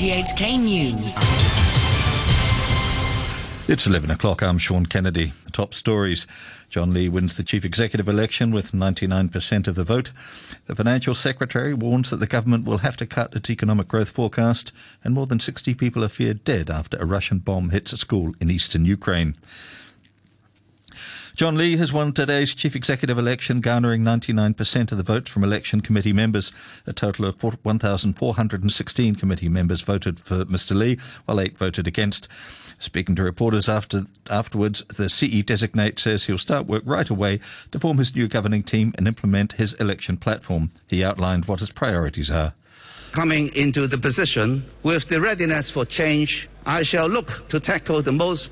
RTHK News. It's 11 o'clock. I'm Sean Kennedy. The top stories. John Lee wins the chief executive election with 99% of the vote. The financial secretary warns that the government will have to cut its economic growth forecast, and more than 60 people are feared dead after a Russian bomb hits a school in eastern Ukraine. John Lee has won today's chief executive election, garnering 99% of the votes from election committee members. A total of 1,416 committee members voted for Mr. Lee, while eight voted against. Speaking to reporters after afterwards, the CE designate says he'll start work right away to form his new governing team and implement his election platform. He outlined what his priorities are. Coming into the position with the readiness for change, I shall look to tackle the most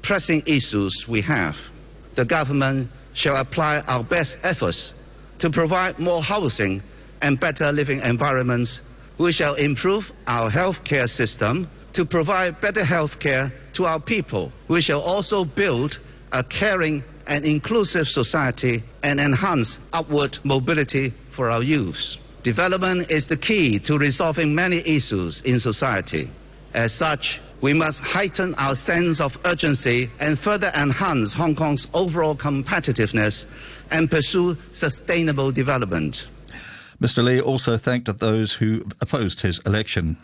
pressing issues we have the government shall apply our best efforts to provide more housing and better living environments. We shall improve our healthcare system to provide better healthcare to our people. We shall also build a caring and inclusive society and enhance upward mobility for our youths. Development is the key to resolving many issues in society. As such, we must heighten our sense of urgency and further enhance Hong Kong's overall competitiveness and pursue sustainable development. Mr. Lee also thanked those who opposed his election.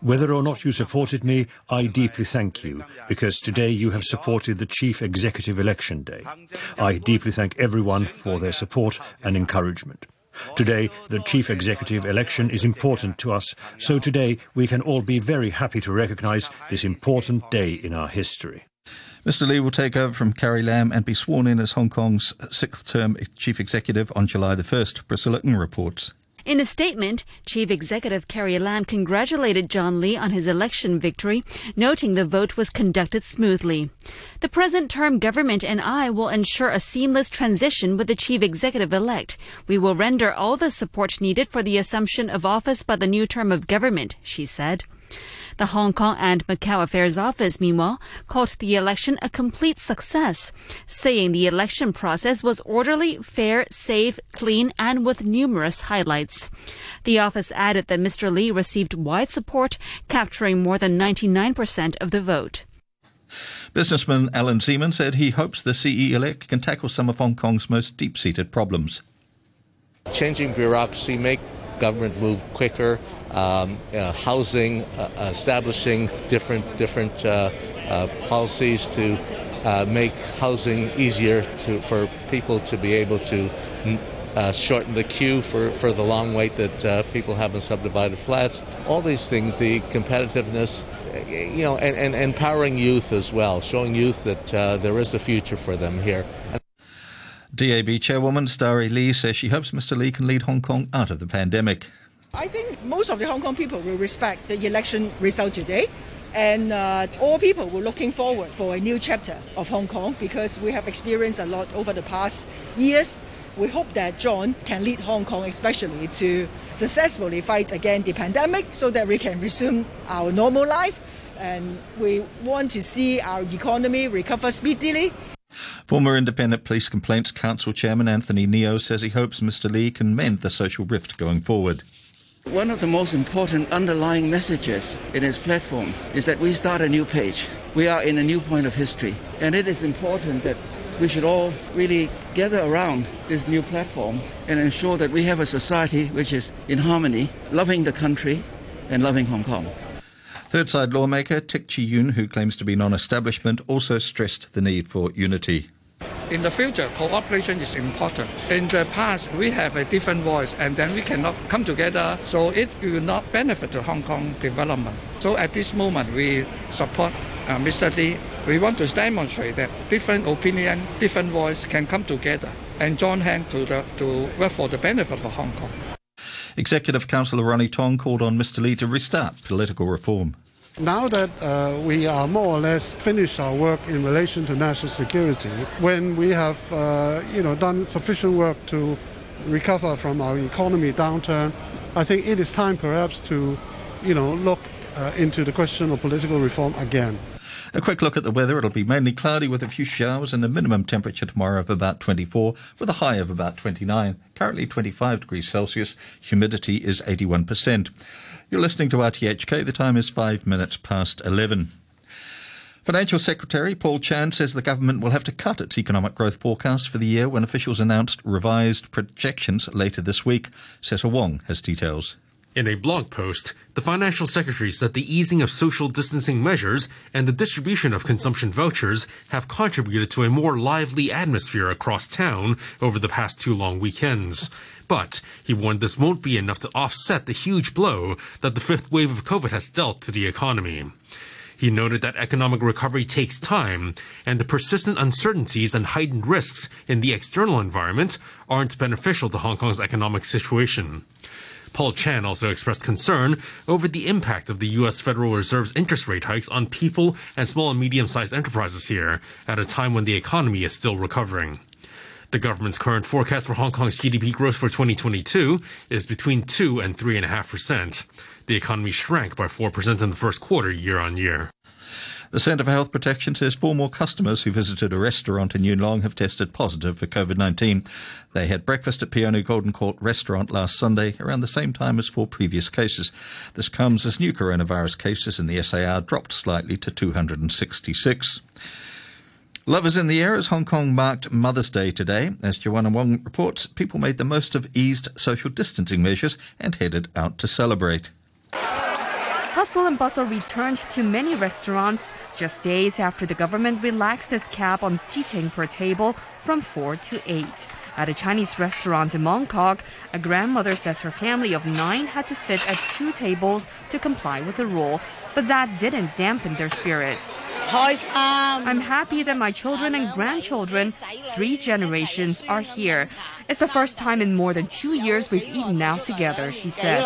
Whether or not you supported me, I deeply thank you, because today you have supported the Chief Executive Election Day. I deeply thank everyone for their support and encouragement. Today, the chief executive election is important to us, so today we can all be very happy to recognize this important day in our history. Mr. Lee will take over from Carrie Lam and be sworn in as Hong Kong's sixth term chief executive on July the 1st. Priscilla Ng reports. In a statement, Chief Executive Carrie Lam congratulated John Lee on his election victory, noting the vote was conducted smoothly. The present term government and I will ensure a seamless transition with the Chief Executive elect. We will render all the support needed for the assumption of office by the new term of government, she said. The Hong Kong and Macau Affairs Office, meanwhile, called the election a complete success, saying the election process was orderly, fair, safe, clean, and with numerous highlights. The office added that Mr. Lee received wide support, capturing more than 99% of the vote. Businessman Allan Zeman said he hopes the CE elect can tackle some of Hong Kong's most deep seated problems. Changing bureaucracy, make government move quicker, um, uh, housing, uh, establishing different different uh, uh policies to uh, make housing easier to, for people to be able to shorten the queue for, for the long wait that people have in subdivided flats. All these things, the competitiveness, you know, and, and empowering youth as well, showing youth that there is a future for them here. DAB Chairwoman Starry Lee says she hopes Mr. Lee can lead Hong Kong out of the pandemic. I think most of the Hong Kong people will respect the election result today. And uh, all people were looking forward for a new chapter of Hong Kong because we have experienced a lot over the past years. We hope that John can lead Hong Kong, especially to successfully fight against the pandemic so that we can resume our normal life. And we want to see our economy recover speedily. Former Independent Police Complaints Council Chairman Anthony Neoh says he hopes Mr. Lee can mend the social rift going forward. One of the most important underlying messages in his platform is that we start a new page. We are in a new point of history, and it is important that we should all really gather around this new platform and ensure that we have a society which is in harmony, loving the country and loving Hong Kong. Third side lawmaker Tik Chi Yuen, who claims to be non establishment, also stressed the need for unity. In the future, cooperation is important. In the past, we have a different voice and then we cannot come together, so it will not benefit to Hong Kong development. So at this moment, we support uh, Mr. Lee. We want to demonstrate that different opinion, different voice can come together and join hands to, the, to work for the benefit of Hong Kong. Executive Councillor Ronnie Tong called on Mr. Lee to restart political reform. Now that uh, we are more or less finished our work in relation to national security, when we have uh, you know done sufficient work to recover from our economy downturn, I think it is time perhaps to you know look uh, into the question of political reform again. A quick look at the weather. It'll be mainly cloudy with a few showers and a minimum temperature tomorrow of about 24 with a high of about 29. Currently 25 degrees Celsius. Humidity is 81%. You're listening to RTHK. The time is five minutes past 11. Financial Secretary Paul Chan says the government will have to cut its economic growth forecast for the year when officials announced revised projections later this week. Cesar Wong has details. In a blog post, the financial secretary said the easing of social distancing measures and the distribution of consumption vouchers have contributed to a more lively atmosphere across town over the past two long weekends. But he warned this won't be enough to offset the huge blow that the fifth wave of COVID has dealt to the economy. He noted that economic recovery takes time, and the persistent uncertainties and heightened risks in the external environment aren't beneficial to Hong Kong's economic situation. Paul Chan also expressed concern over the impact of the U.S. Federal Reserve's interest rate hikes on people and small and medium sized enterprises here at a time when the economy is still recovering. The government's current forecast for Hong Kong's GDP growth for 2022 is between 2 and 3.5%. The economy shrank by 4% in the first quarter year on year. The Centre for Health Protection says four more customers who visited a restaurant in Yuen Long have tested positive for COVID 19. They had breakfast at Peony Golden Court restaurant last Sunday, around the same time as four previous cases. This comes as new coronavirus cases in the SAR dropped slightly to 266. Love is in the air as Hong Kong marked Mother's Day today. As Joanna Wong reports, people made the most of eased social distancing measures and headed out to celebrate. Hustle and bustle returned to many restaurants just days after the government relaxed its cap on seating per table from four to eight. At a Chinese restaurant in Mong Kok, a grandmother says her family of nine had to sit at two tables to comply with the rule, but that didn't dampen their spirits. I'm happy that my children and grandchildren, three generations, are here. It's the first time in more than two years we've eaten out together, she said.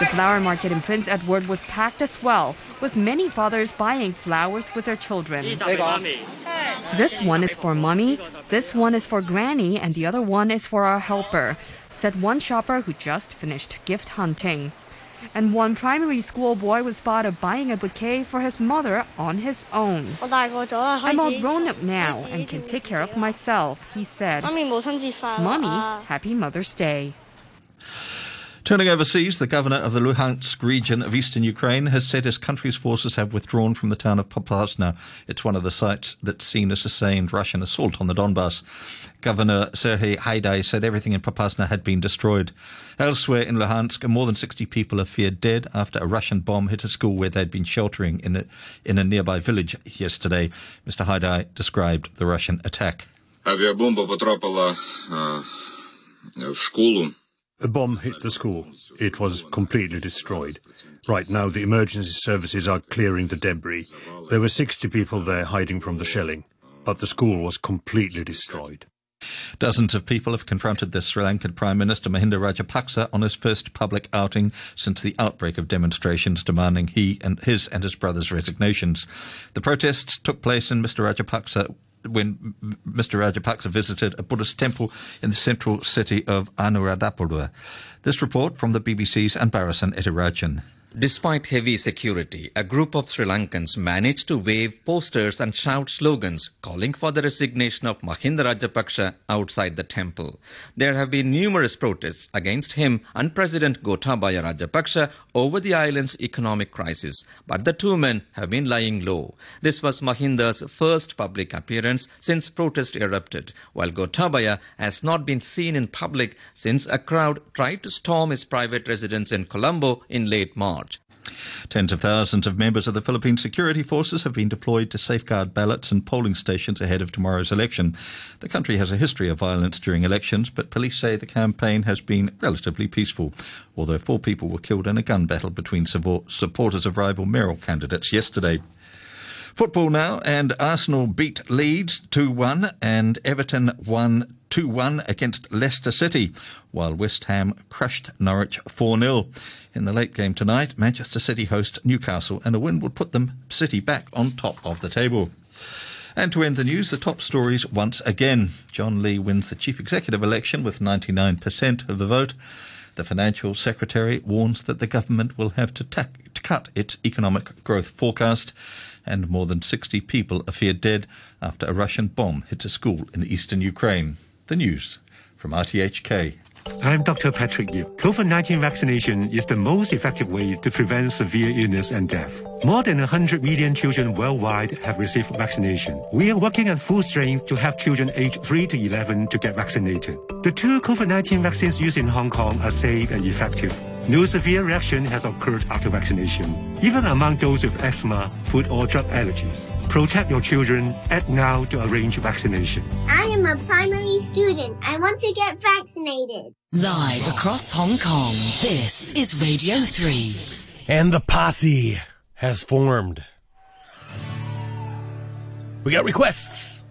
The flower market in Prince Edward was packed as well, with many fathers buying flowers with their children. This one is for mommy, this one is for granny, and the other one is for our helper, said one shopper who just finished gift hunting. And one primary school boy was spotted buying a bouquet for his mother on his own. I'm all grown up now and can take care of myself, he said. Mommy, happy Mother's Day. Turning overseas, the governor of the Luhansk region of eastern Ukraine has said his country's forces have withdrawn from the town of Popasna. It's one of the sites that's seen a sustained Russian assault on the Donbass. Governor Serhiy Haidai said everything in Popasna had been destroyed. Elsewhere in Luhansk, more than 60 people are feared dead after a Russian bomb hit a school where they'd been sheltering in a, in a nearby village yesterday. Mr. Haidai described the Russian attack. Авиабомба потрапила в a bomb hit the school. It was completely destroyed. Right now, the emergency services are clearing the debris. There were 60 people there hiding from the shelling, but the school was completely destroyed. Dozens of people have confronted the Sri Lankan Prime Minister Mahinda Rajapaksa on his first public outing since the outbreak of demonstrations demanding he and his and his brother's resignations. The protests took place in Mr. Rajapaksa when Mr. Rajapaksa visited a Buddhist temple in the central city of Anuradhapura. This report from the BBC's Anbarasan Ethirajan. Despite heavy security, a group of Sri Lankans managed to wave posters and shout slogans calling for the resignation of Mahinda Rajapaksa outside the temple. There have been numerous protests against him and President Gotabaya Rajapaksa over the island's economic crisis, but the two men have been lying low. This was Mahinda's first public appearance since protest erupted, while Gotabaya has not been seen in public since a crowd tried to storm his private residence in Colombo in late March. Tens of thousands of members of the Philippine security forces have been deployed to safeguard ballots and polling stations ahead of tomorrow's election. The country has a history of violence during elections, but police say the campaign has been relatively peaceful, although four people were killed in a gun battle between supporters of rival mayoral candidates yesterday. Football now, and Arsenal beat Leeds 2 1, and Everton won 2 1 against Leicester City, while West Ham crushed Norwich 4 0. In the late game tonight, Manchester City host Newcastle, and a win would put them City back on top of the table. And to end the news, the top stories once again. John Lee wins the chief executive election with 99% of the vote. The financial secretary warns that the government will have to, ta- to cut its economic growth forecast, and more than 60 people are feared dead after a Russian bomb hit a school in eastern Ukraine. The news from RTHK. I'm Dr. Patrick Yip. COVID 19 vaccination is the most effective way to prevent severe illness and death. More than 100 million children worldwide have received vaccination. We are working at full strength to help children aged 3 to 11 to get vaccinated. The two COVID 19 vaccines used in Hong Kong are safe and effective. No severe reaction has occurred after vaccination, even among those with asthma, food or drug allergies. Protect your children. Act now to arrange vaccination. I am a primary student. I want to get vaccinated. Live across Hong Kong, this is Radio 3. And the posse has formed. We got requests.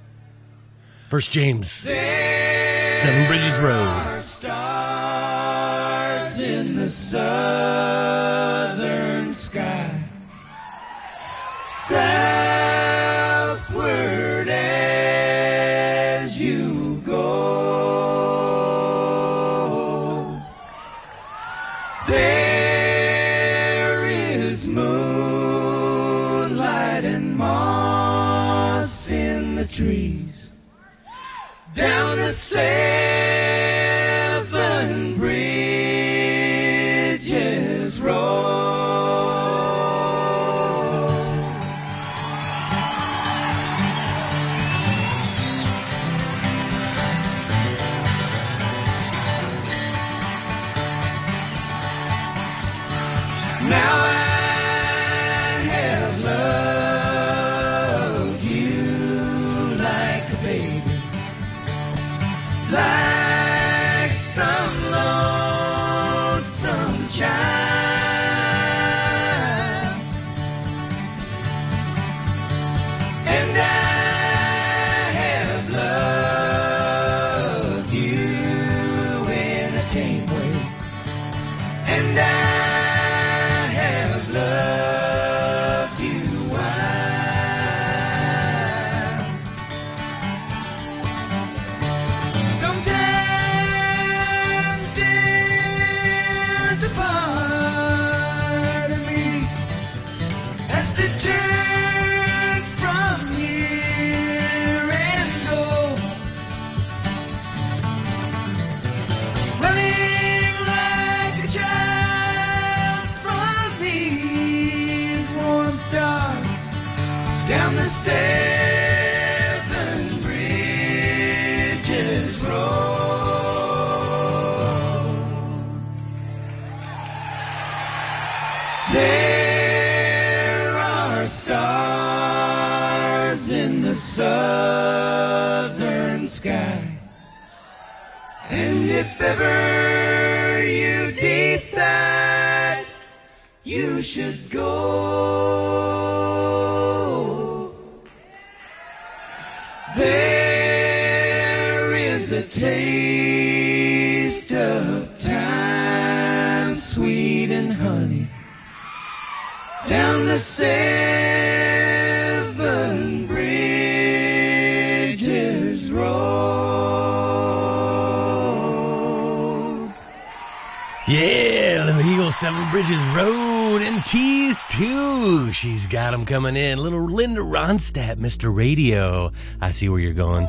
First James. Seven Bridges Road. Down down the seven bridges road. There are stars in the southern sky. And if ever you decide you should go, taste of time, sweet and honey, down the seven bridges road. Yeah, Little Eagle, Seven Bridges Road, and Tease too. She's got 'em coming in. Little Linda Ronstadt, Mr. Radio. I see where you're going.